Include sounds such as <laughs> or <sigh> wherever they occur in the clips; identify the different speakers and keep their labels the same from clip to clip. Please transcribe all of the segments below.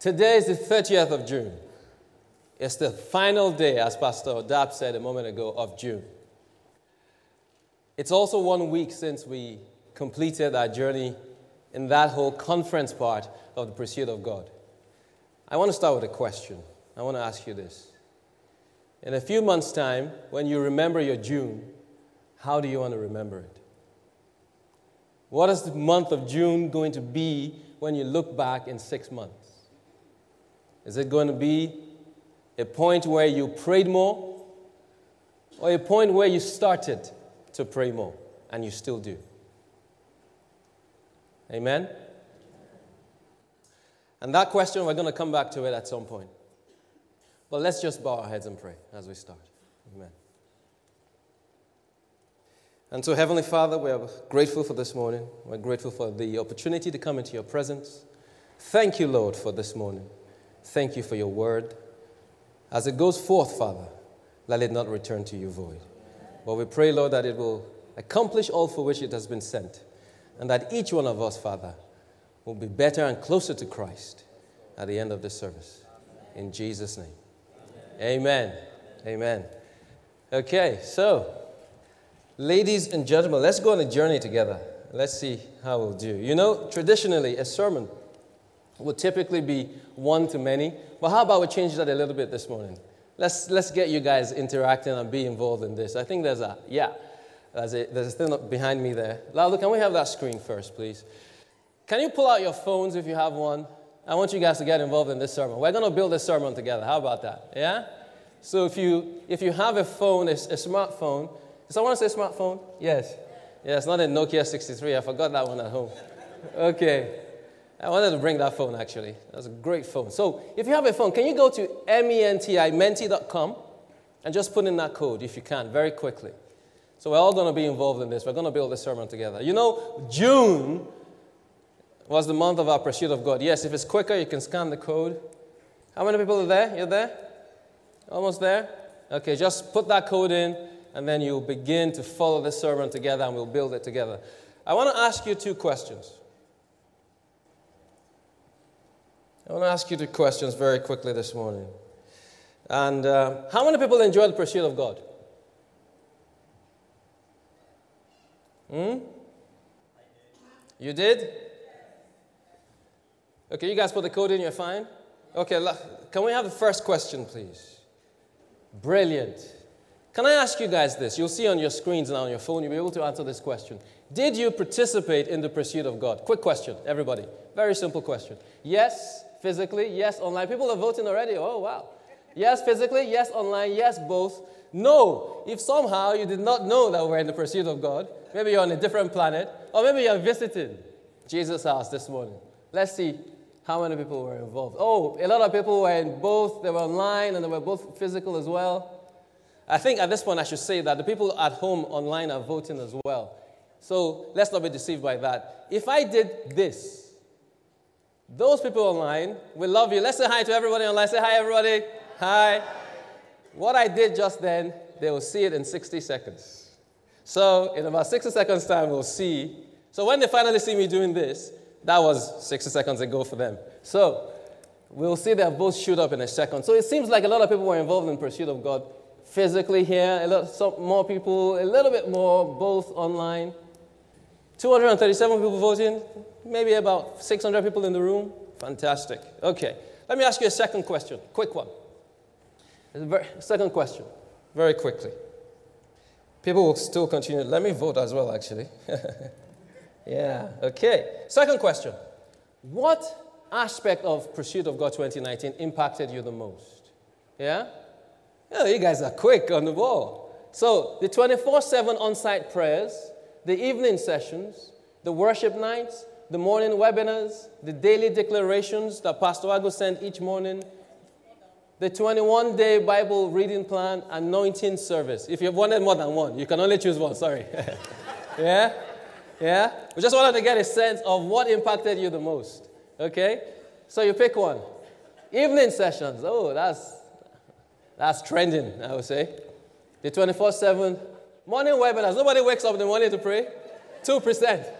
Speaker 1: today is the 30th of June. It's the final day, as Pastor Dab said a moment ago, of June. It's also one week since we completed our journey in that whole conference part of the pursuit of God. I want to start with a question. I want to ask you this. In a few months' time, when you remember your June, how do you want to remember it? What is the month of June going to be when you look back in six months? Is it going to be a point where you prayed more or a point where you started to pray more and you still do? Amen? And that question, we're going to come back to it at some point. But let's just bow our heads and pray as we start. Amen. And so, Heavenly Father, we are grateful for this morning. We're grateful for the opportunity to come into your presence. Thank you, Lord, for this morning. Thank you for your word. As it goes forth, Father, let it not return to you void. But we pray, Lord, that it will accomplish all for which it has been sent, and that each one of us, Father, will be better and closer to Christ at the end of this service. In Jesus' name. Amen. Amen. Okay, so Ladies and gentlemen, let's go on a journey together. Let's see how we'll do. You know, traditionally, a sermon would typically be one to many, but how about we change that a little bit this morning? Let's, let's get you guys interacting and be involved in this. I think there's a, yeah, there's a, there's a thing behind me there. Lalo, can we have that screen first, please? Can you pull out your phones if you have one? I want you guys to get involved in this sermon. We're going to build this sermon together. How about that? Yeah? So if you, if you have a phone, a, a smartphone, does someone say smartphone? Yes. Yeah, it's not a Nokia 63. I forgot that one at home. Okay. I wanted to bring that phone actually. That's a great phone. So if you have a phone, can you go to menti, menti.com and just put in that code if you can, very quickly. So we're all going to be involved in this. We're going to build this sermon together. You know, June was the month of our pursuit of God. Yes, if it's quicker, you can scan the code. How many people are there? You're there? Almost there? Okay, just put that code in and then you'll begin to follow the sermon together and we'll build it together. I want to ask you two questions. I want to ask you two questions very quickly this morning. And uh, how many people enjoy the pursuit of God? Hmm? You did? Okay, you guys put the code in, you're fine? Okay, can we have the first question, please? Brilliant. Can I ask you guys this? You'll see on your screens now on your phone, you'll be able to answer this question. Did you participate in the pursuit of God? Quick question, everybody. Very simple question. Yes, physically. Yes, online. People are voting already. Oh, wow. Yes, physically. Yes, online. Yes, both. No, if somehow you did not know that we're in the pursuit of God, maybe you're on a different planet, or maybe you're visiting Jesus' house this morning. Let's see how many people were involved. Oh, a lot of people were in both. They were online and they were both physical as well. I think at this point I should say that the people at home online are voting as well. So let's not be deceived by that. If I did this, those people online will love you. Let's say hi to everybody online. Say hi, everybody. Hi. What I did just then, they will see it in 60 seconds. So in about 60 seconds' time, we'll see. So when they finally see me doing this, that was 60 seconds ago for them. So we'll see their votes shoot up in a second. So it seems like a lot of people were involved in pursuit of God physically here, a lot some more people, a little bit more, both online. 237 people voting, maybe about 600 people in the room. Fantastic. Okay, let me ask you a second question, quick one. Second question, very quickly. People will still continue. Let me vote as well, actually. <laughs> yeah, okay. Second question What aspect of Pursuit of God 2019 impacted you the most? Yeah? Oh, you guys are quick on the ball. So, the 24 7 on site prayers, the evening sessions, the worship nights, the morning webinars, the daily declarations that Pastor Agu sent each morning, the 21 day Bible reading plan, anointing service. If you've wanted more than one, you can only choose one, sorry. <laughs> yeah? Yeah? We just wanted to get a sense of what impacted you the most. Okay? So you pick one. Evening sessions. Oh, that's that's trending, I would say. The 24 7 morning webinars. Nobody wakes up in the morning to pray. 2%. <laughs>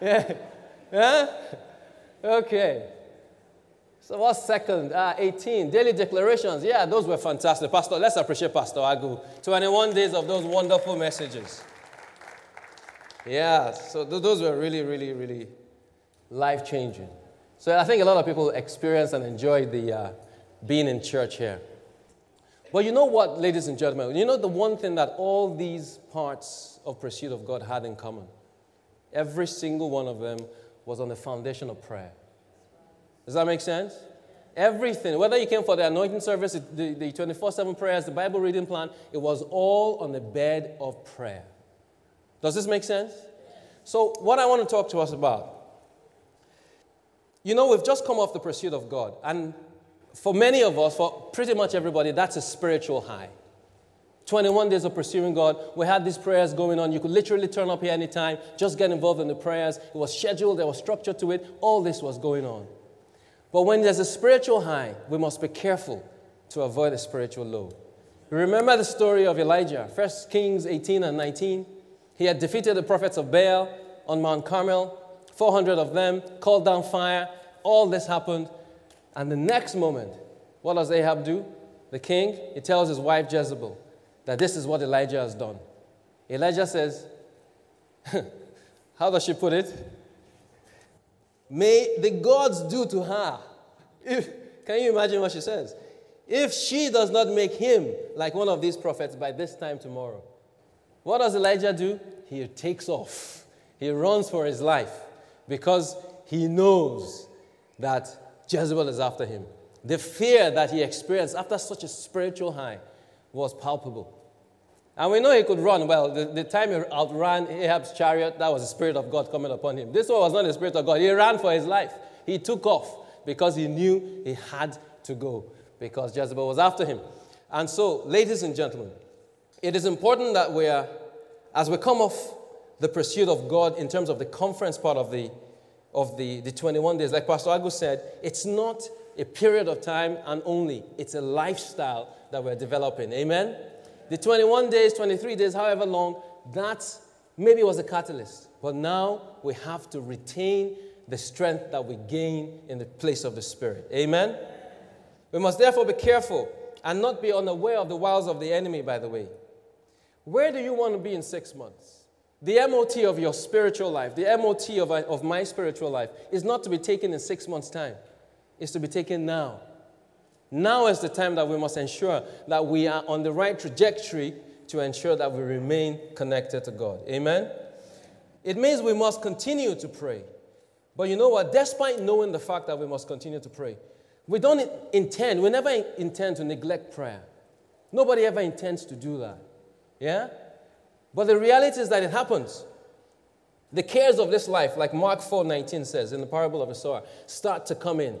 Speaker 1: Yeah. Yeah? <laughs> Okay. So what's second? Ah, 18. Daily declarations. Yeah, those were fantastic. Pastor, let's appreciate Pastor Agu. 21 days of those wonderful messages. Yeah, so th- those were really, really, really life changing. So I think a lot of people experience and enjoy the uh, being in church here. But you know what, ladies and gentlemen? You know the one thing that all these parts of Pursuit of God had in common? Every single one of them was on the foundation of prayer. Does that make sense? Everything, whether you came for the anointing service, the 24 7 prayers, the Bible reading plan, it was all on the bed of prayer. Does this make sense? So, what I want to talk to us about, you know, we've just come off the pursuit of God, and for many of us, for pretty much everybody, that's a spiritual high. 21 days of pursuing God. We had these prayers going on. You could literally turn up here anytime, just get involved in the prayers. It was scheduled, there was structure to it. All this was going on. But when there's a spiritual high, we must be careful to avoid a spiritual low. Remember the story of Elijah, 1 Kings 18 and 19? He had defeated the prophets of Baal on Mount Carmel, 400 of them, called down fire. All this happened. And the next moment, what does Ahab do? The king, he tells his wife Jezebel that this is what Elijah has done. Elijah says, <laughs> How does she put it? May the gods do to her. If, can you imagine what she says? If she does not make him like one of these prophets by this time tomorrow, what does Elijah do? He takes off. He runs for his life because he knows that Jezebel is after him. The fear that he experienced after such a spiritual high was palpable. And we know he could run. Well, the, the time he outran Ahab's chariot, that was the Spirit of God coming upon him. This one was not the Spirit of God. He ran for his life. He took off because he knew he had to go because Jezebel was after him. And so, ladies and gentlemen, it is important that we are, as we come off the pursuit of God in terms of the conference part of the, of the, the 21 days, like Pastor Agu said, it's not a period of time and only, it's a lifestyle that we're developing. Amen? The 21 days, 23 days, however long, that maybe was a catalyst. But now we have to retain the strength that we gain in the place of the Spirit. Amen? We must therefore be careful and not be unaware of the wiles of the enemy, by the way. Where do you want to be in six months? The MOT of your spiritual life, the MOT of, of my spiritual life, is not to be taken in six months' time, it's to be taken now. Now is the time that we must ensure that we are on the right trajectory to ensure that we remain connected to God. Amen? It means we must continue to pray. But you know what? Despite knowing the fact that we must continue to pray, we don't intend, we never intend to neglect prayer. Nobody ever intends to do that. Yeah? But the reality is that it happens. The cares of this life, like Mark 4:19 says in the parable of the sower, start to come in.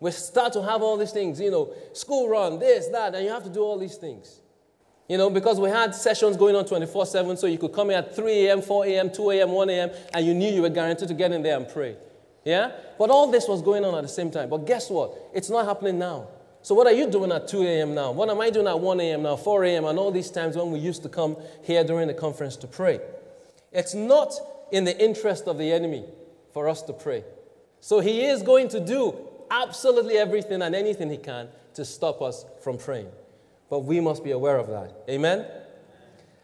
Speaker 1: We start to have all these things, you know, school run, this, that, and you have to do all these things. You know, because we had sessions going on 24 7, so you could come in at 3 a.m., 4 a.m., 2 a.m., 1 a.m., and you knew you were guaranteed to get in there and pray. Yeah? But all this was going on at the same time. But guess what? It's not happening now. So, what are you doing at 2 a.m. now? What am I doing at 1 a.m. now, 4 a.m., and all these times when we used to come here during the conference to pray? It's not in the interest of the enemy for us to pray. So, he is going to do absolutely everything and anything he can to stop us from praying. But we must be aware of that. Amen?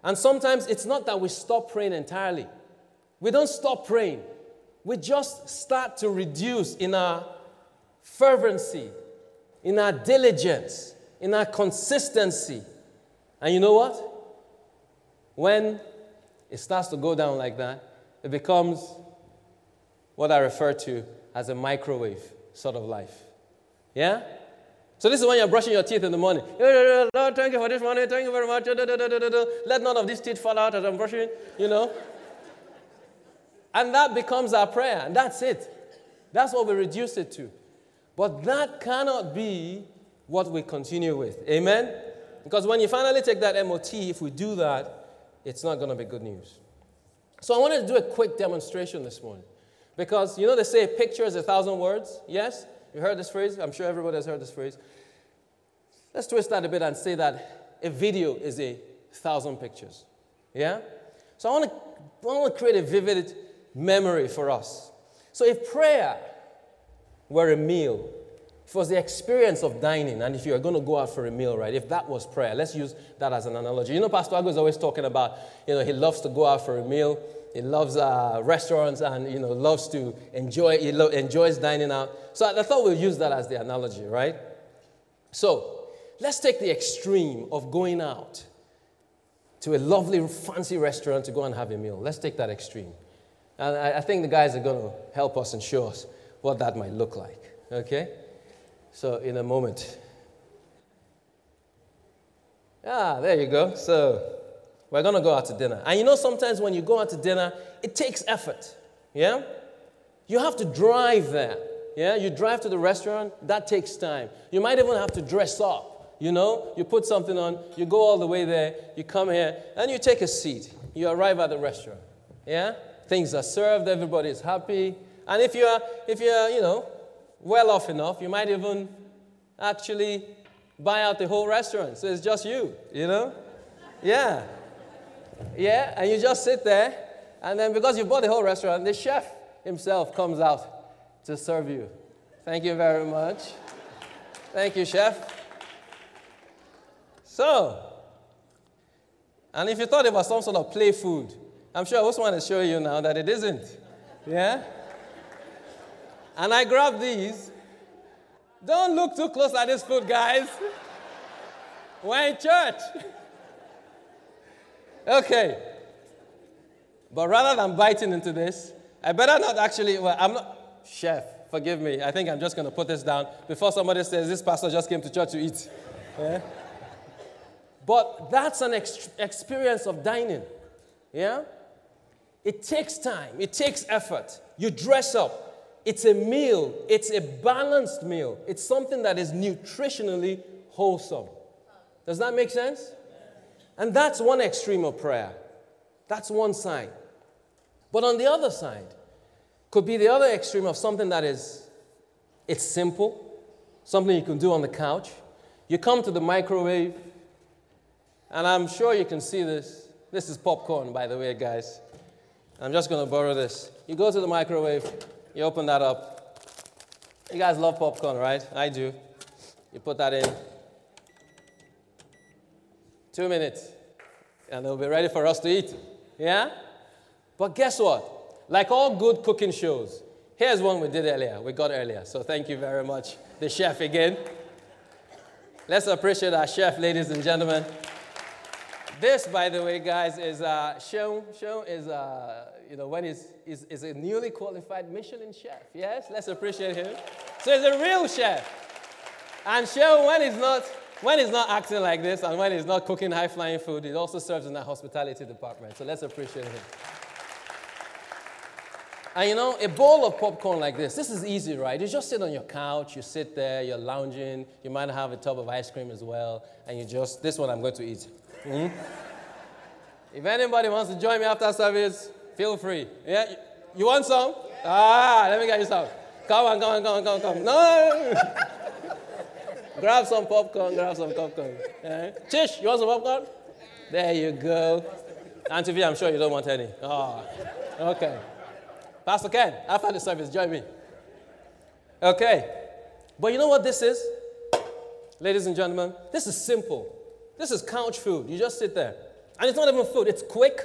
Speaker 1: And sometimes it's not that we stop praying entirely. We don't stop praying. We just start to reduce in our fervency, in our diligence, in our consistency. And you know what? When it starts to go down like that, it becomes what I refer to as a microwave sort of life. Yeah? So this is when you're brushing your teeth in the morning. Lord, thank you for this morning. Thank you very much. Let none of these teeth fall out as I'm brushing, you know. And that becomes our prayer, and that's it. That's what we reduce it to. But that cannot be what we continue with. Amen? Because when you finally take that MOT, if we do that, it's not going to be good news. So I wanted to do a quick demonstration this morning. Because you know they say a picture is a thousand words? Yes? You heard this phrase? I'm sure everybody has heard this phrase. Let's twist that a bit and say that a video is a thousand pictures. Yeah? So I want to, I want to create a vivid memory for us. So if prayer were a meal, if it was the experience of dining, and if you are going to go out for a meal, right, if that was prayer, let's use that as an analogy. You know, Pastor Agu is always talking about, you know, he loves to go out for a meal. He loves uh, restaurants and, you know, loves to enjoy, he lo- enjoys dining out. So I, thought we'll use that as the analogy, right? So let's take the extreme of going out to a lovely, fancy restaurant to go and have a meal. Let's take that extreme. And I, I think the guys are going to help us and show us what that might look like. Okay? So, in a moment. Ah, there you go. So, we're going to go out to dinner. And you know, sometimes when you go out to dinner, it takes effort. Yeah? You have to drive there. Yeah? You drive to the restaurant, that takes time. You might even have to dress up. You know, you put something on, you go all the way there, you come here, and you take a seat. You arrive at the restaurant. Yeah? Things are served, everybody is happy. And if you're, if you're, you know, well off enough, you might even actually buy out the whole restaurant. So it's just you, you know? Yeah. Yeah, and you just sit there, and then because you bought the whole restaurant, the chef himself comes out to serve you. Thank you very much. Thank you, chef. So, and if you thought it was some sort of play food, I'm sure I also want to show you now that it isn't. Yeah? And I grabbed these. Don't look too close at this food, guys. We're in church. Okay. But rather than biting into this, I better not actually, well, I'm not, chef, forgive me. I think I'm just going to put this down before somebody says, this pastor just came to church to eat. Yeah? But that's an ex- experience of dining. Yeah? It takes time, it takes effort. You dress up. It's a meal, it's a balanced meal. It's something that is nutritionally wholesome. Does that make sense? And that's one extreme of prayer. That's one side. But on the other side, could be the other extreme of something that is it's simple, something you can do on the couch. You come to the microwave, and I'm sure you can see this. This is popcorn, by the way, guys. I'm just to borrow this. You go to the microwave, you open that up. You guys love popcorn, right? I do. You put that in. Two minutes, and it'll be ready for us to eat. Yeah? But guess what? Like all good cooking shows, here's one we did earlier. We got earlier. So thank you very much, the chef again. Let's appreciate our chef, ladies and gentlemen. This, by the way, guys, is uh, Sean. Is, uh, you know, when he's, is, is a newly qualified Michelin chef. Yes, let's appreciate him. So he's a real chef. And Sean, when he's not, when he's not acting like this and when he's not cooking high flying food, he also serves in the hospitality department. So let's appreciate him. And you know, a bowl of popcorn like this, this is easy, right? You just sit on your couch, you sit there, you're lounging, you might have a tub of ice cream as well, and you just, this one I'm going to eat. Mm-hmm. If anybody wants to join me after service, feel free. Yeah, you want some? Ah, let me get you some. Come on, come on, come on, come on, come on. No. <laughs> grab some popcorn, grab some popcorn. Yeah. Chish, you want some popcorn? There you go. Auntie V, I'm sure you don't want any. Oh, okay. Pastor Ken, after the service, join me. Okay. But you know what this is? Ladies and gentlemen, this is simple. This is couch food. You just sit there. And it's not even food, it's quick.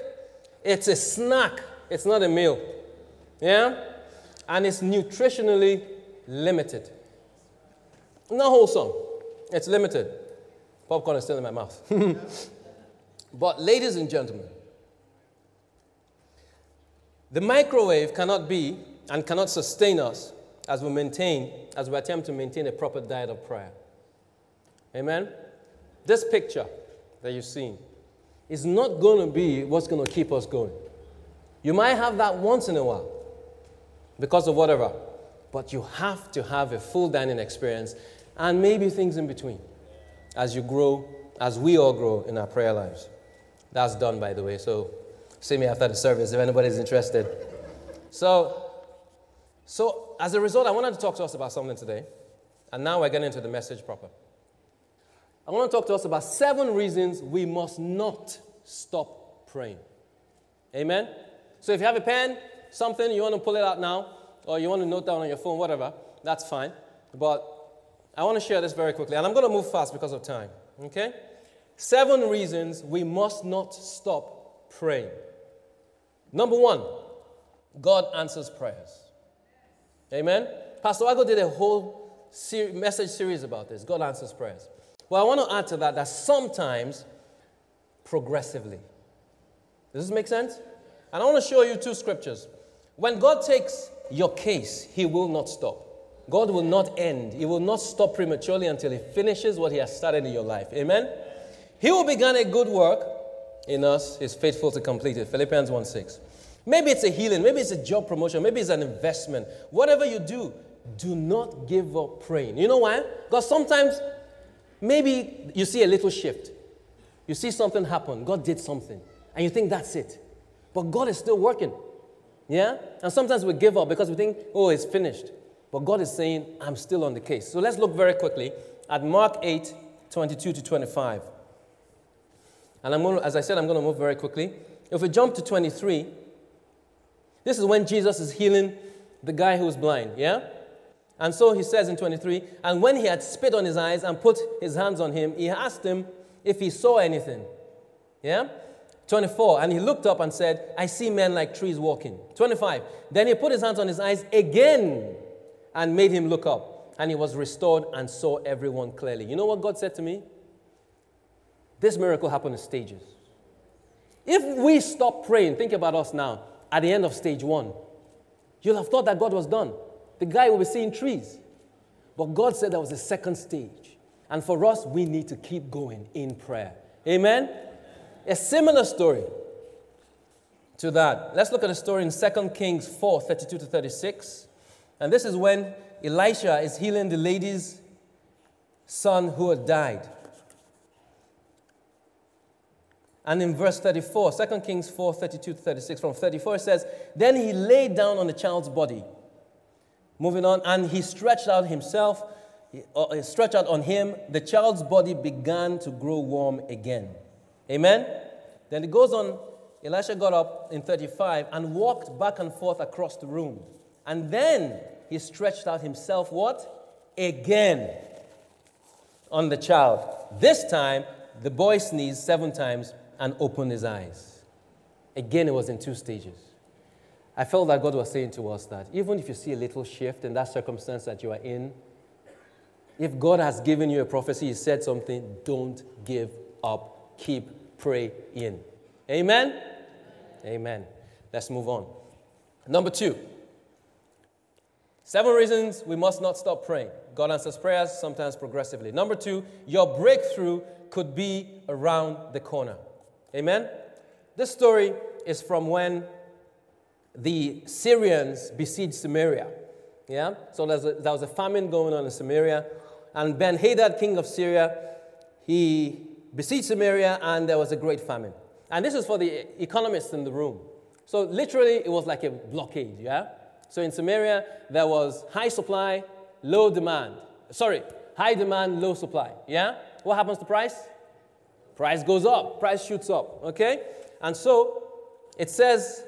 Speaker 1: It's a snack. It's not a meal. Yeah? And it's nutritionally limited. Not wholesome. It's limited. Popcorn is still in my mouth. <laughs> but, ladies and gentlemen, the microwave cannot be and cannot sustain us as we maintain, as we attempt to maintain a proper diet of prayer. Amen? This picture that you've seen is not going to be what's going to keep us going. You might have that once in a while because of whatever, but you have to have a full dining experience and maybe things in between as you grow, as we all grow in our prayer lives. That's done, by the way, so see me after the service if anybody's interested. So, so as a result, I wanted to talk to us about something today, and now we're getting into the message proper. I want to talk to us about seven reasons we must not stop praying. Amen? So if you have a pen, something, you want to pull it out now, or you want to note down on your phone, whatever, that's fine. But I want to share this very quickly, and I'm going to move fast because of time. Okay? Seven reasons we must not stop praying. Number one, God answers prayers. Amen? Pastor Agu did a whole ser- message series about this. God answers prayers. Well, I want to add to that that sometimes progressively. Does this make sense? And I want to show you two scriptures. When God takes your case, He will not stop. God will not end. He will not stop prematurely until He finishes what He has started in your life. Amen? He who began a good work in us is faithful to complete it. Philippians 1 6. Maybe it's a healing, maybe it's a job promotion, maybe it's an investment. Whatever you do, do not give up praying. You know why? Because sometimes maybe you see a little shift. You see something happen, God did something, and you think that's it. But God is still working. Yeah? And sometimes we give up because we think, oh, it's finished. But God is saying, I'm still on the case. So let's look very quickly at Mark 8 22 to 25. And I'm going to, as I said, I'm going to move very quickly. If we jump to 23, this is when Jesus is healing the guy who's blind, yeah? And so he says in 23, and when he had spit on his eyes and put his hands on him, he asked him if he saw anything. Yeah? 24, and he looked up and said, I see men like trees walking. 25, then he put his hands on his eyes again and made him look up. And he was restored and saw everyone clearly. You know what God said to me? This miracle happened in stages. If we stop praying, think about us now, at the end of stage one, you'll have thought that God was done. The guy will be seeing trees. But God said there was a second stage. And for us, we need to keep going in prayer. Amen? A similar story to that. Let's look at a story in 2 Kings 4 32 to 36. And this is when Elisha is healing the lady's son who had died. And in verse 34, 2 Kings 4 32 to 36, from 34, it says, Then he laid down on the child's body. Moving on, and he stretched out himself, he, uh, stretched out on him. The child's body began to grow warm again. Amen? Then it goes on, Elisha got up in 35 and walked back and forth across the room. And then he stretched out himself, what? Again on the child. This time, the boy sneezed seven times and opened his eyes. Again, it was in two stages. I felt that God was saying to us that even if you see a little shift in that circumstance that you are in, if God has given you a prophecy, He said something, don't give up. Keep praying. Amen? Amen. Let's move on. Number two. Seven reasons we must not stop praying. God answers prayers, sometimes progressively. Number two, your breakthrough could be around the corner. Amen? This story is from when the Syrians besieged Samaria. Yeah? So a, there was a famine going on in Samaria. And Ben Hadad, king of Syria, he besieged Samaria and there was a great famine. And this is for the economists in the room. So literally, it was like a blockade, yeah? So in Samaria, there was high supply, low demand. Sorry, high demand, low supply, yeah? What happens to price? Price goes up, price shoots up, okay? And so it says,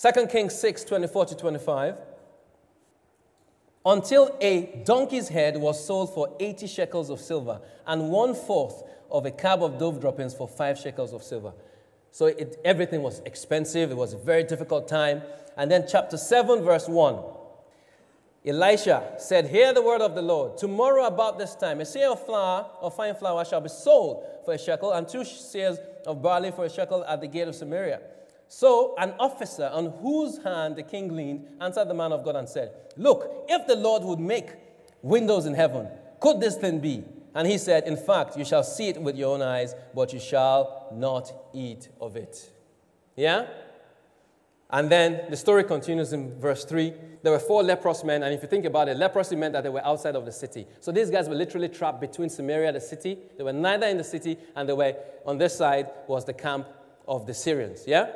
Speaker 1: 2 Kings 6 24 to 25, until a donkey's head was sold for 80 shekels of silver, and one fourth of a cab of dove droppings for five shekels of silver. So it, everything was expensive, it was a very difficult time. And then, chapter 7, verse 1. Elisha said, Hear the word of the Lord. Tomorrow about this time, a seah of flour or fine flour shall be sold for a shekel, and two seahs of barley for a shekel at the gate of Samaria. So an officer on whose hand the king leaned answered the man of God and said, Look, if the Lord would make windows in heaven, could this thing be? And he said, In fact, you shall see it with your own eyes, but you shall not eat of it. Yeah? And then the story continues in verse 3. There were four leprous men, and if you think about it, leprosy meant that they were outside of the city. So these guys were literally trapped between Samaria, the city. They were neither in the city, and they were on this side was the camp of the Syrians. Yeah?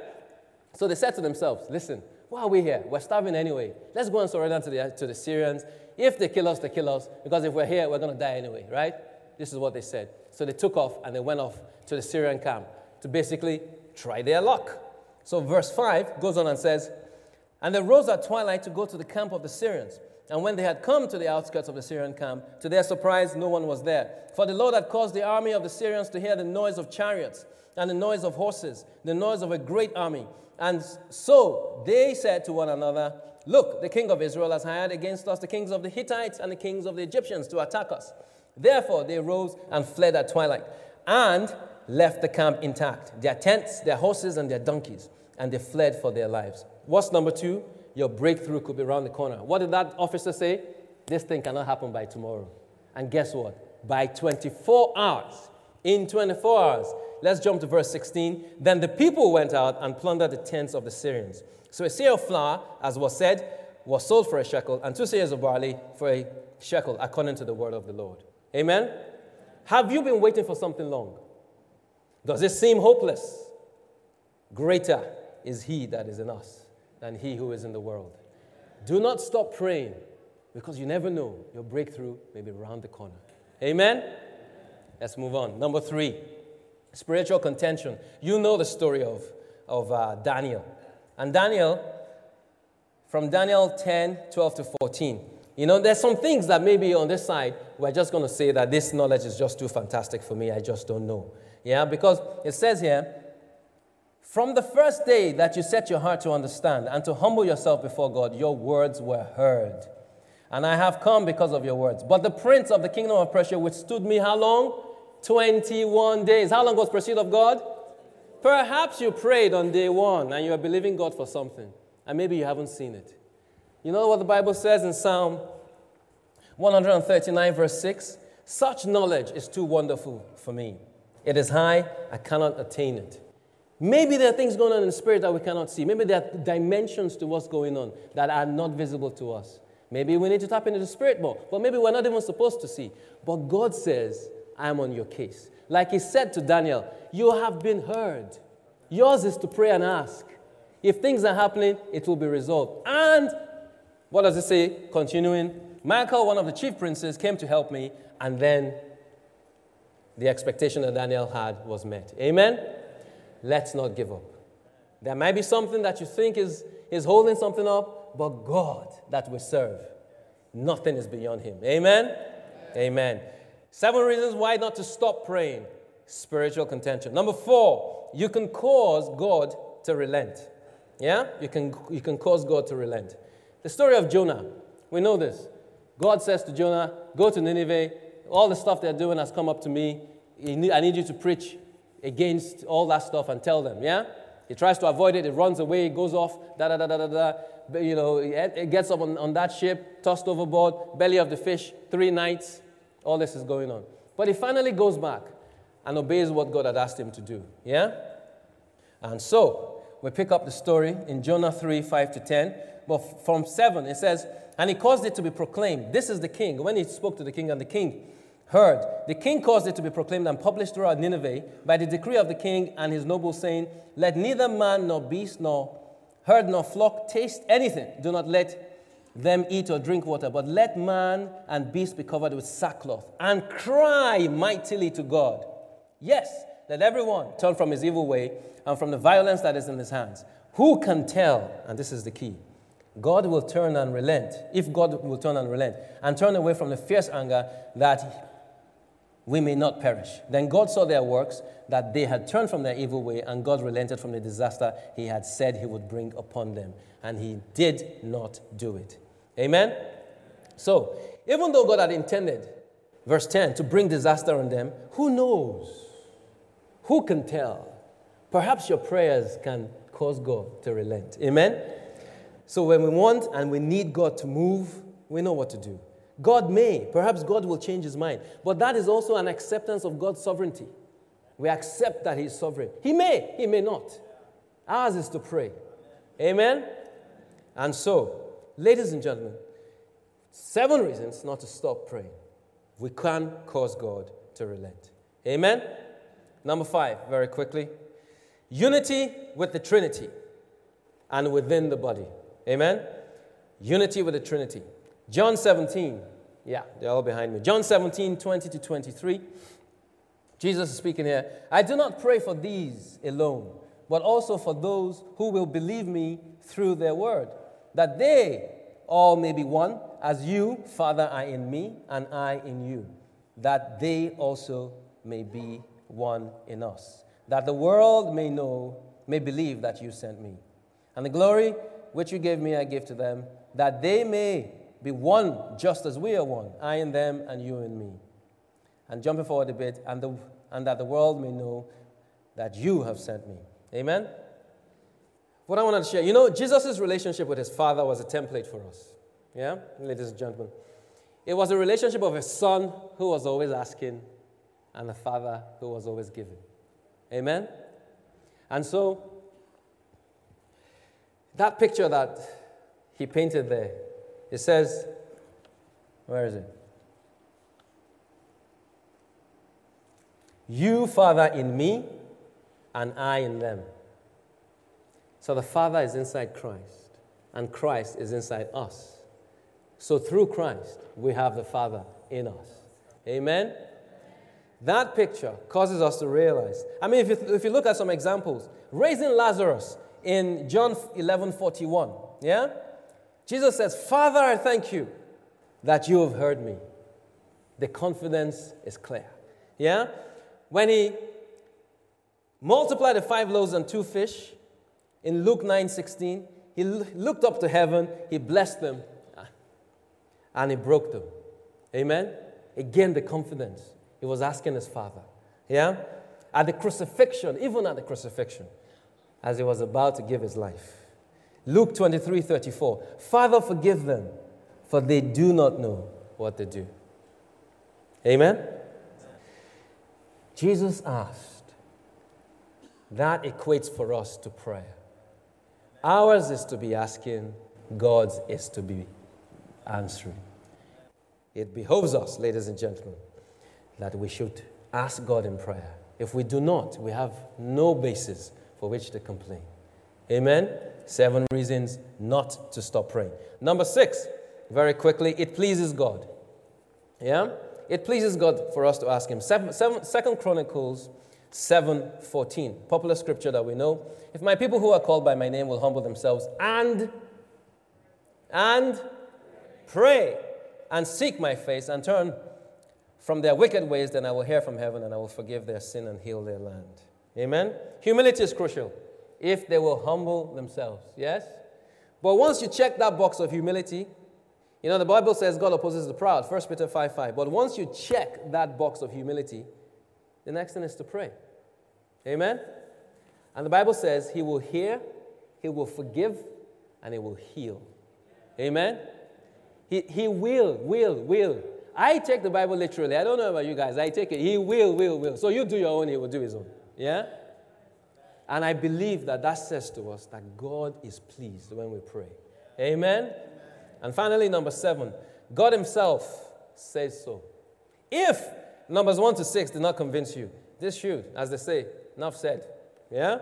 Speaker 1: So they said to themselves, Listen, why are we here? We're starving anyway. Let's go and surrender to the, to the Syrians. If they kill us, they kill us, because if we're here, we're going to die anyway, right? This is what they said. So they took off and they went off to the Syrian camp to basically try their luck. So verse 5 goes on and says, And they rose at twilight to go to the camp of the Syrians. And when they had come to the outskirts of the Syrian camp, to their surprise, no one was there. For the Lord had caused the army of the Syrians to hear the noise of chariots and the noise of horses, the noise of a great army. And so they said to one another, Look, the king of Israel has hired against us the kings of the Hittites and the kings of the Egyptians to attack us. Therefore they rose and fled at twilight and left the camp intact their tents, their horses, and their donkeys and they fled for their lives. What's number two? Your breakthrough could be around the corner. What did that officer say? This thing cannot happen by tomorrow. And guess what? By 24 hours. In 24 hours. Let's jump to verse 16. Then the people went out and plundered the tents of the Syrians. So a seah of flour, as was said, was sold for a shekel, and two seahs of barley for a shekel, according to the word of the Lord. Amen? Have you been waiting for something long? Does it seem hopeless? Greater is he that is in us than he who is in the world. Do not stop praying because you never know your breakthrough may be around the corner. Amen? Let's move on. Number three, spiritual contention. You know the story of, of uh, Daniel. And Daniel, from Daniel 10, 12 to 14, you know, there's some things that maybe on this side, we're just going to say that this knowledge is just too fantastic for me. I just don't know. Yeah, because it says here, from the first day that you set your heart to understand and to humble yourself before God, your words were heard. And I have come because of your words. But the prince of the kingdom of Persia withstood me how long? 21 days. How long was pursuit of God? Perhaps you prayed on day one and you are believing God for something, and maybe you haven't seen it. You know what the Bible says in Psalm 139, verse 6? Such knowledge is too wonderful for me. It is high, I cannot attain it. Maybe there are things going on in the spirit that we cannot see. Maybe there are dimensions to what's going on that are not visible to us. Maybe we need to tap into the spirit more, but maybe we're not even supposed to see. But God says, I am on your case. Like He said to Daniel, You have been heard. Yours is to pray and ask. If things are happening, it will be resolved. And what does it say? Continuing, Michael, one of the chief princes, came to help me, and then the expectation that Daniel had was met. Amen? let's not give up. There might be something that you think is, is holding something up, but God that we serve, nothing is beyond Him. Amen? Amen? Amen. Seven reasons why not to stop praying spiritual contention. Number four, you can cause God to relent. Yeah? You can, you can cause God to relent. The story of Jonah, we know this. God says to Jonah, Go to Nineveh. All the stuff they're doing has come up to me. I need you to preach against all that stuff and tell them, yeah? He tries to avoid it, it runs away, He goes off, da da da da da da. You know, it gets up on, on that ship, tossed overboard, belly of the fish, three nights. All this is going on. But he finally goes back and obeys what God had asked him to do, yeah? And so, we pick up the story in Jonah 3 5 to 10. But from 7, it says, And he caused it to be proclaimed, This is the king. When he spoke to the king, and the king heard. The king caused it to be proclaimed and published throughout Nineveh by the decree of the king and his nobles, saying, Let neither man nor beast nor herd nor flock taste anything. Do not let them eat or drink water, but let man and beast be covered with sackcloth and cry mightily to God. Yes, let everyone turn from his evil way and from the violence that is in his hands. Who can tell? And this is the key. God will turn and relent, if God will turn and relent, and turn away from the fierce anger that we may not perish. Then God saw their works, that they had turned from their evil way, and God relented from the disaster he had said he would bring upon them. And he did not do it. Amen? So, even though God had intended, verse 10, to bring disaster on them, who knows? Who can tell? Perhaps your prayers can cause God to relent. Amen? So, when we want and we need God to move, we know what to do. God may, perhaps God will change his mind. But that is also an acceptance of God's sovereignty. We accept that he's sovereign. He may, he may not. Ours is to pray. Amen? And so, ladies and gentlemen, seven reasons not to stop praying. We can cause God to relent. Amen? Number five, very quickly unity with the Trinity and within the body. Amen? Unity with the Trinity. John 17, yeah, they're all behind me. John 17, 20 to 23. Jesus is speaking here. I do not pray for these alone, but also for those who will believe me through their word, that they all may be one, as you, Father, are in me, and I in you, that they also may be one in us, that the world may know, may believe that you sent me. And the glory which you gave me, I give to them, that they may be one just as we are one, I in them and you in me. And jumping forward a bit, and, the, and that the world may know that you have sent me. Amen? What I want to share, you know, Jesus' relationship with his father was a template for us. Yeah, ladies and gentlemen. It was a relationship of a son who was always asking and a father who was always giving. Amen? And so, that picture that he painted there, it says, where is it? You, Father, in me, and I in them. So the Father is inside Christ, and Christ is inside us. So through Christ, we have the Father in us. Amen? That picture causes us to realize. I mean, if you, if you look at some examples, raising Lazarus in John 11 41, yeah? Jesus says, Father, I thank you that you have heard me. The confidence is clear. Yeah? When he multiplied the five loaves and two fish, in Luke 9 16, he looked up to heaven, he blessed them, ah, and he broke them. Amen? Again, the confidence. He was asking his father. Yeah? At the crucifixion, even at the crucifixion, as he was about to give his life. Luke 23 34. Father, forgive them, for they do not know what they do. Amen? Jesus asked. That equates for us to prayer. Ours is to be asking, God's is to be answering. It behoves us, ladies and gentlemen, that we should ask God in prayer. If we do not, we have no basis for which to complain. Amen? Seven reasons not to stop praying. Number six, very quickly, it pleases God. Yeah? It pleases God for us to ask Him. Seven, seven, Second Chronicles 7:14, popular scripture that we know. If my people who are called by my name will humble themselves and and pray and seek my face and turn from their wicked ways, then I will hear from heaven and I will forgive their sin and heal their land. Amen. Humility is crucial if they will humble themselves. Yes? But once you check that box of humility, you know, the Bible says God opposes the proud, 1 Peter 5 5. But once you check that box of humility, the next thing is to pray. Amen? And the Bible says He will hear, He will forgive, and He will heal. Amen? He, he will, will, will. I take the Bible literally. I don't know about you guys. I take it. He will, will, will. So you do your own, He will do His own. Yeah? And I believe that that says to us that God is pleased when we pray. Amen? And finally, number seven, God Himself says so. If Numbers 1 to 6 did not convince you. This should, as they say, enough said. Yeah?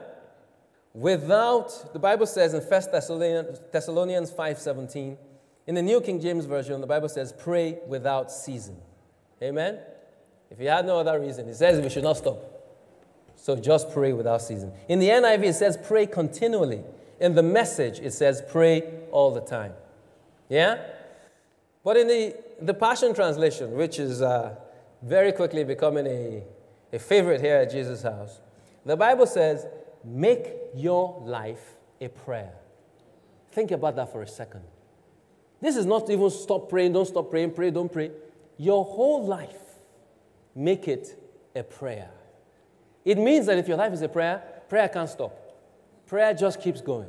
Speaker 1: Without, the Bible says in 1 Thessalonians, Thessalonians 5.17, in the New King James Version, the Bible says, pray without season. Amen? If you had no other reason, it says we should not stop. So just pray without season. In the NIV, it says pray continually. In the message, it says pray all the time. Yeah? But in the, the Passion Translation, which is uh, very quickly becoming a, a favorite here at Jesus' house. The Bible says, make your life a prayer. Think about that for a second. This is not even stop praying, don't stop praying, pray, don't pray. Your whole life, make it a prayer. It means that if your life is a prayer, prayer can't stop. Prayer just keeps going.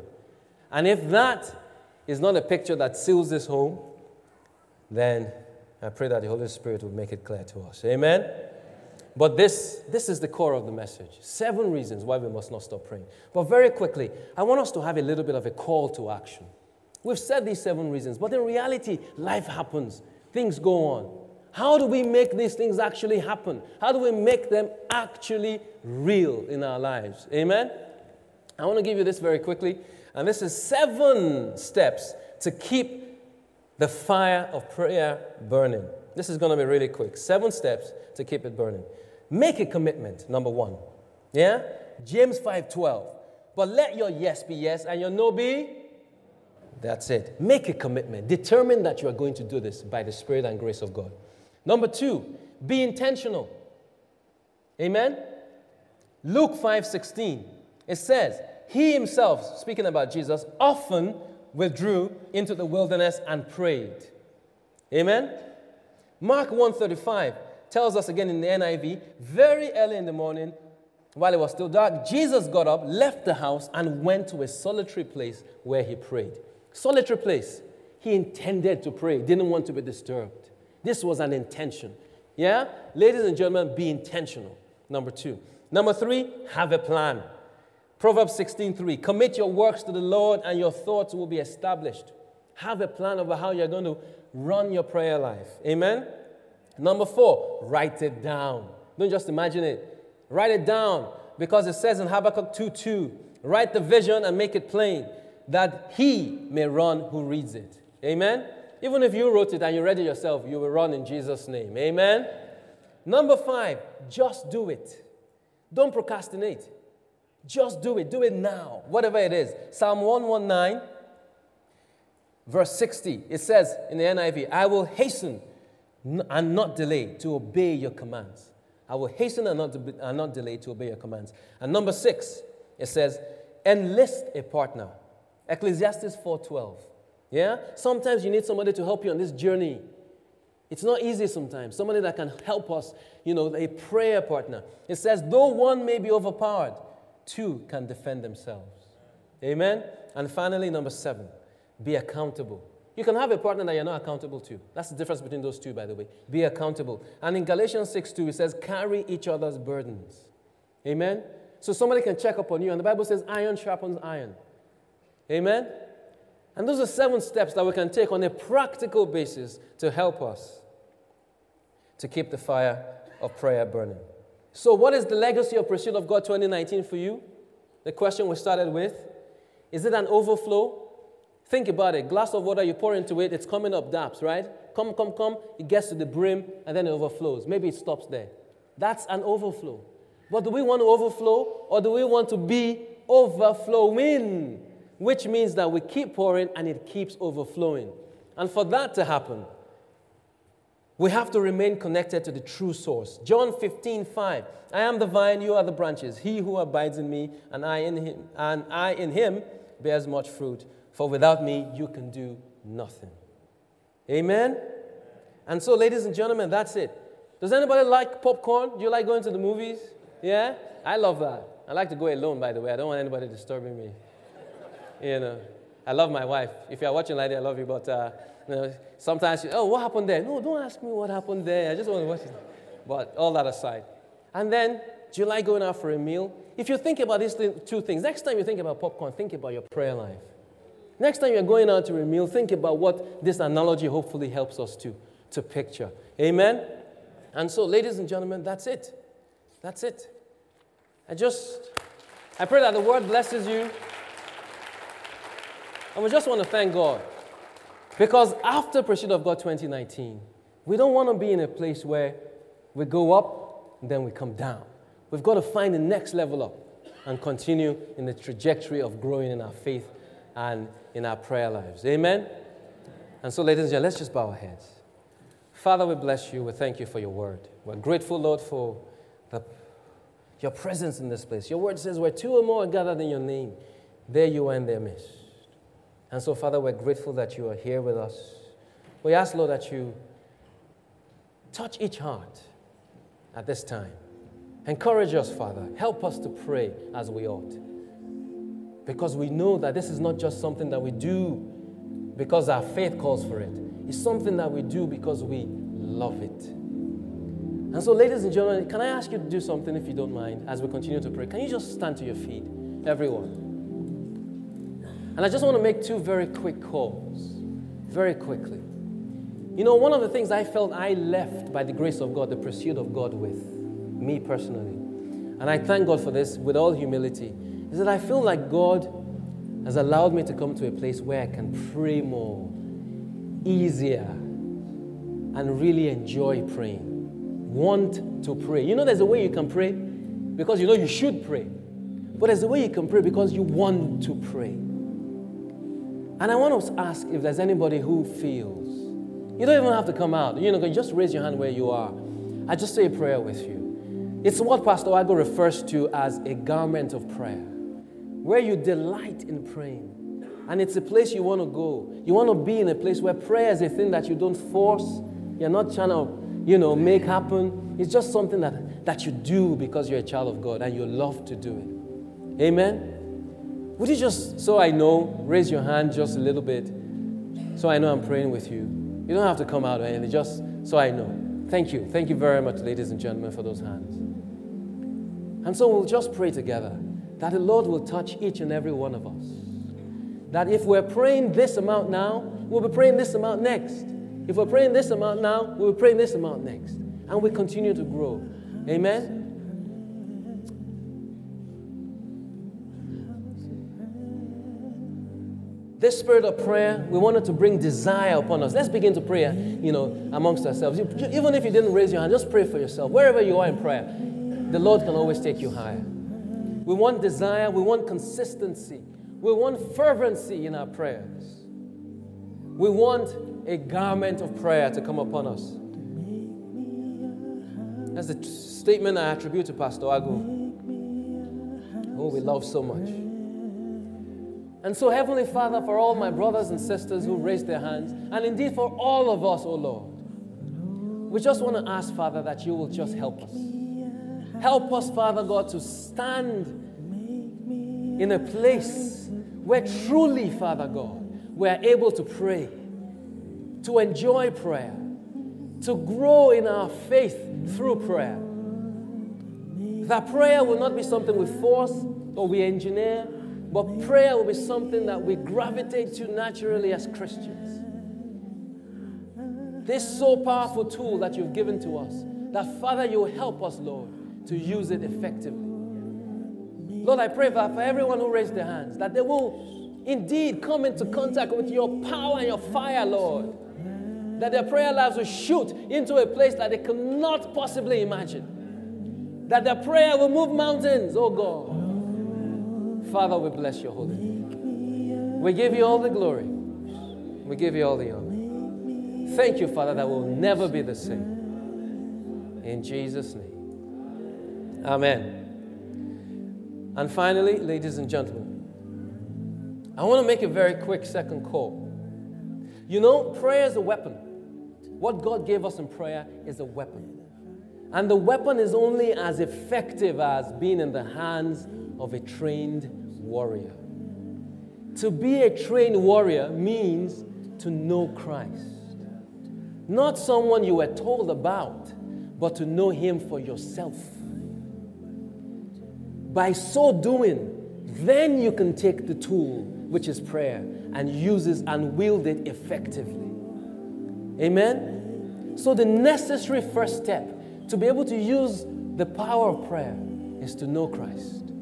Speaker 1: And if that is not a picture that seals this home, then I pray that the Holy Spirit will make it clear to us. Amen? But this, this is the core of the message. Seven reasons why we must not stop praying. But very quickly, I want us to have a little bit of a call to action. We've said these seven reasons, but in reality, life happens, things go on. How do we make these things actually happen? How do we make them actually real in our lives? Amen? I want to give you this very quickly. And this is seven steps to keep the fire of prayer burning. This is going to be really quick. Seven steps to keep it burning. Make a commitment, number one. Yeah? James 5:12. But let your yes be yes and your no be. That's it. Make a commitment. Determine that you are going to do this by the Spirit and grace of God. Number two, be intentional. Amen. Luke 5:16. It says, He himself, speaking about Jesus, often withdrew into the wilderness and prayed. Amen. Mark 135 tells us again in the NIV, very early in the morning, while it was still dark, Jesus got up, left the house, and went to a solitary place where he prayed. Solitary place. He intended to pray, didn't want to be disturbed. This was an intention. Yeah? Ladies and gentlemen, be intentional. Number two. Number three, have a plan. Proverbs 16:3. Commit your works to the Lord, and your thoughts will be established. Have a plan over how you're going to run your prayer life. Amen. Number four, write it down. Don't just imagine it. Write it down because it says in Habakkuk 2 2, write the vision and make it plain that he may run who reads it. Amen. Even if you wrote it and you read it yourself, you will run in Jesus' name. Amen. Number five, just do it. Don't procrastinate. Just do it. Do it now, whatever it is. Psalm 119, verse 60, it says in the NIV, I will hasten and not delay to obey your commands. I will hasten and not, and not delay to obey your commands. And number six, it says, enlist a partner. Ecclesiastes 4.12. Yeah? Sometimes you need somebody to help you on this journey. It's not easy sometimes. Somebody that can help us, you know, a prayer partner. It says, though one may be overpowered, two can defend themselves. Amen? And finally, number seven, be accountable. You can have a partner that you're not accountable to. That's the difference between those two, by the way. Be accountable. And in Galatians 6 2, it says, carry each other's burdens. Amen? So somebody can check up on you. And the Bible says, iron sharpens iron. Amen? And those are seven steps that we can take on a practical basis to help us to keep the fire of prayer burning. So, what is the legacy of Pursuit of God 2019 for you? The question we started with. Is it an overflow? Think about it. Glass of water, you pour into it, it's coming up daps, right? Come, come, come. It gets to the brim and then it overflows. Maybe it stops there. That's an overflow. But do we want to overflow or do we want to be overflowing? Which means that we keep pouring and it keeps overflowing. And for that to happen, we have to remain connected to the true source. John 15, 5. I am the vine, you are the branches. He who abides in me and I in him and I in him bears much fruit. For without me you can do nothing. Amen? And so, ladies and gentlemen, that's it. Does anybody like popcorn? Do you like going to the movies? Yeah? I love that. I like to go alone, by the way. I don't want anybody disturbing me. You know, I love my wife. If you're watching like that, I love you, but uh, you know, sometimes, oh, what happened there? No, don't ask me what happened there. I just want to watch it. But all that aside. And then, do you like going out for a meal? If you think about these two things, next time you think about popcorn, think about your prayer life. Next time you're going out to a meal, think about what this analogy hopefully helps us to, to picture. Amen? And so, ladies and gentlemen, that's it. That's it. I just, I pray that the word blesses you. And we just want to thank God because after Pursuit of God 2019, we don't want to be in a place where we go up and then we come down. We've got to find the next level up and continue in the trajectory of growing in our faith and in our prayer lives. Amen? And so, ladies and gentlemen, let's just bow our heads. Father, we bless you. We thank you for your word. We're grateful, Lord, for the, your presence in this place. Your word says, where two or more are gathered in your name, there you are in their midst. And so, Father, we're grateful that you are here with us. We ask, Lord, that you touch each heart at this time. Encourage us, Father. Help us to pray as we ought. Because we know that this is not just something that we do because our faith calls for it, it's something that we do because we love it. And so, ladies and gentlemen, can I ask you to do something if you don't mind as we continue to pray? Can you just stand to your feet, everyone? And I just want to make two very quick calls, very quickly. You know, one of the things I felt I left by the grace of God, the pursuit of God with, me personally, and I thank God for this with all humility, is that I feel like God has allowed me to come to a place where I can pray more, easier, and really enjoy praying. Want to pray. You know, there's a way you can pray because you know you should pray, but there's a way you can pray because you want to pray. And I want to ask if there's anybody who feels. You don't even have to come out. You know, just raise your hand where you are. I just say a prayer with you. It's what Pastor Agu refers to as a garment of prayer where you delight in praying. And it's a place you want to go. You want to be in a place where prayer is a thing that you don't force. You're not trying to, you know, make happen. It's just something that, that you do because you're a child of God and you love to do it. Amen? Would you just, so I know, raise your hand just a little bit so I know I'm praying with you? You don't have to come out or anything, just so I know. Thank you. Thank you very much, ladies and gentlemen, for those hands. And so we'll just pray together that the Lord will touch each and every one of us. That if we're praying this amount now, we'll be praying this amount next. If we're praying this amount now, we'll be praying this amount next. And we continue to grow. Amen? This spirit of prayer, we wanted to bring desire upon us. Let's begin to pray, you know, amongst ourselves. Even if you didn't raise your hand, just pray for yourself. Wherever you are in prayer, the Lord can always take you higher. We want desire, we want consistency, we want fervency in our prayers. We want a garment of prayer to come upon us. That's the statement I attribute to Pastor Agu, who we love so much. And so, Heavenly Father, for all my brothers and sisters who raised their hands, and indeed for all of us, O oh Lord, we just want to ask, Father, that you will just help us. Help us, Father God, to stand in a place where truly, Father God, we're able to pray, to enjoy prayer, to grow in our faith through prayer. That prayer will not be something we force or we engineer, but prayer will be something that we gravitate to naturally as Christians. This so powerful tool that you've given to us, that Father, you will help us, Lord, to use it effectively. Lord, I pray for, for everyone who raised their hands that they will indeed come into contact with your power and your fire, Lord. That their prayer lives will shoot into a place that they cannot possibly imagine. That their prayer will move mountains, oh God. Father, we bless your holy name. We give you all the glory. We give you all the honor. Thank you, Father, that will never be the same. In Jesus' name. Amen. And finally, ladies and gentlemen, I want to make a very quick second call. You know, prayer is a weapon. What God gave us in prayer is a weapon. And the weapon is only as effective as being in the hands of a trained warrior. To be a trained warrior means to know Christ. Not someone you were told about, but to know Him for yourself. By so doing, then you can take the tool, which is prayer, and use it and wield it effectively. Amen? So, the necessary first step to be able to use the power of prayer is to know Christ.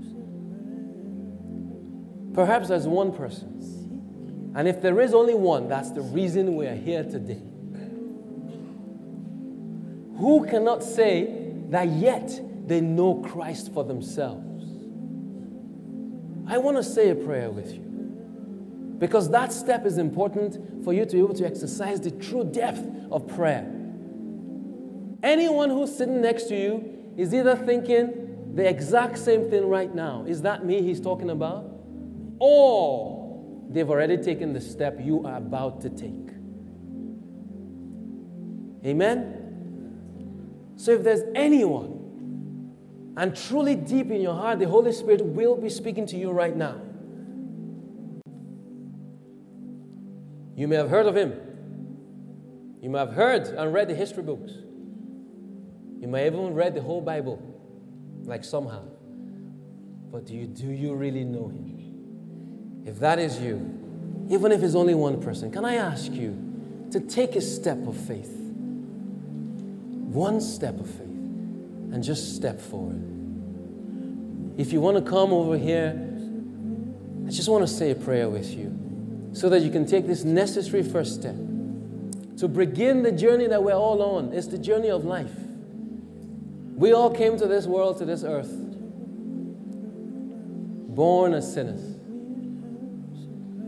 Speaker 1: Perhaps there's one person. And if there is only one, that's the reason we are here today. Who cannot say that yet they know Christ for themselves? I want to say a prayer with you. Because that step is important for you to be able to exercise the true depth of prayer. Anyone who's sitting next to you is either thinking the exact same thing right now. Is that me he's talking about? Or they've already taken the step you are about to take. Amen? So if there's anyone and truly deep in your heart, the Holy Spirit will be speaking to you right now. You may have heard of him. You may have heard and read the history books. You may have even read the whole Bible, like somehow. But do you, do you really know Him? If that is you, even if it's only one person, can I ask you to take a step of faith? One step of faith, and just step forward. If you want to come over here, I just want to say a prayer with you so that you can take this necessary first step to begin the journey that we're all on. It's the journey of life. We all came to this world, to this earth, born as sinners.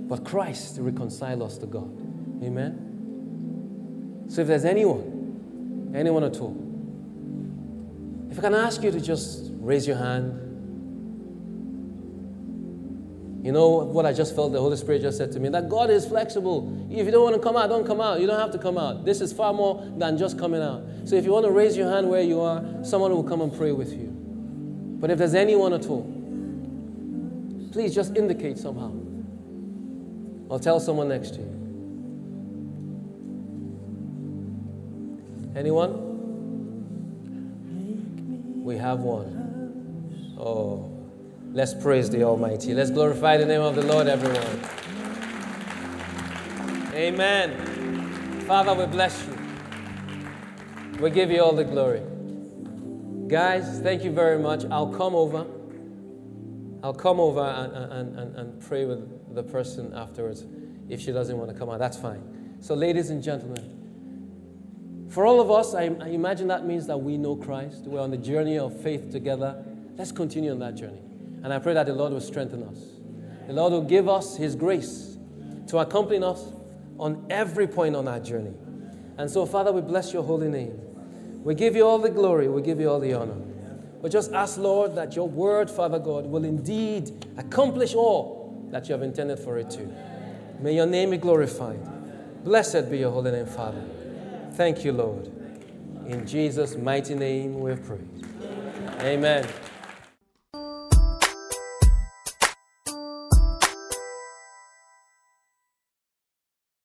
Speaker 1: But Christ to reconcile us to God. Amen? So if there's anyone, anyone at all, if I can ask you to just raise your hand. You know what I just felt the Holy Spirit just said to me? That God is flexible. If you don't want to come out, don't come out. You don't have to come out. This is far more than just coming out. So if you want to raise your hand where you are, someone will come and pray with you. But if there's anyone at all, please just indicate somehow. Or tell someone next to you. Anyone? We have one. Oh, let's praise the Almighty. Let's glorify the name of the Lord, everyone. Amen. Father, we bless you. We give you all the glory. Guys, thank you very much. I'll come over. I'll come over and, and, and, pray with the person afterwards. If she doesn't want to come out, that's fine. So, ladies and gentlemen, for all of us, I, I imagine that means that we know Christ. We're on the journey of faith together. Let's continue on that journey. And I pray that the Lord will strengthen us. The Lord will give us His grace to accompany us on every point on our journey. And so, Father, we bless your holy name. We give you all the glory, we give you all the honor. We just ask, Lord, that your word, Father God, will indeed accomplish all that you have intended for it to. May your name be glorified. Blessed be your holy name, Father. Thank you, Lord. In Jesus' mighty name we have prayed. Amen.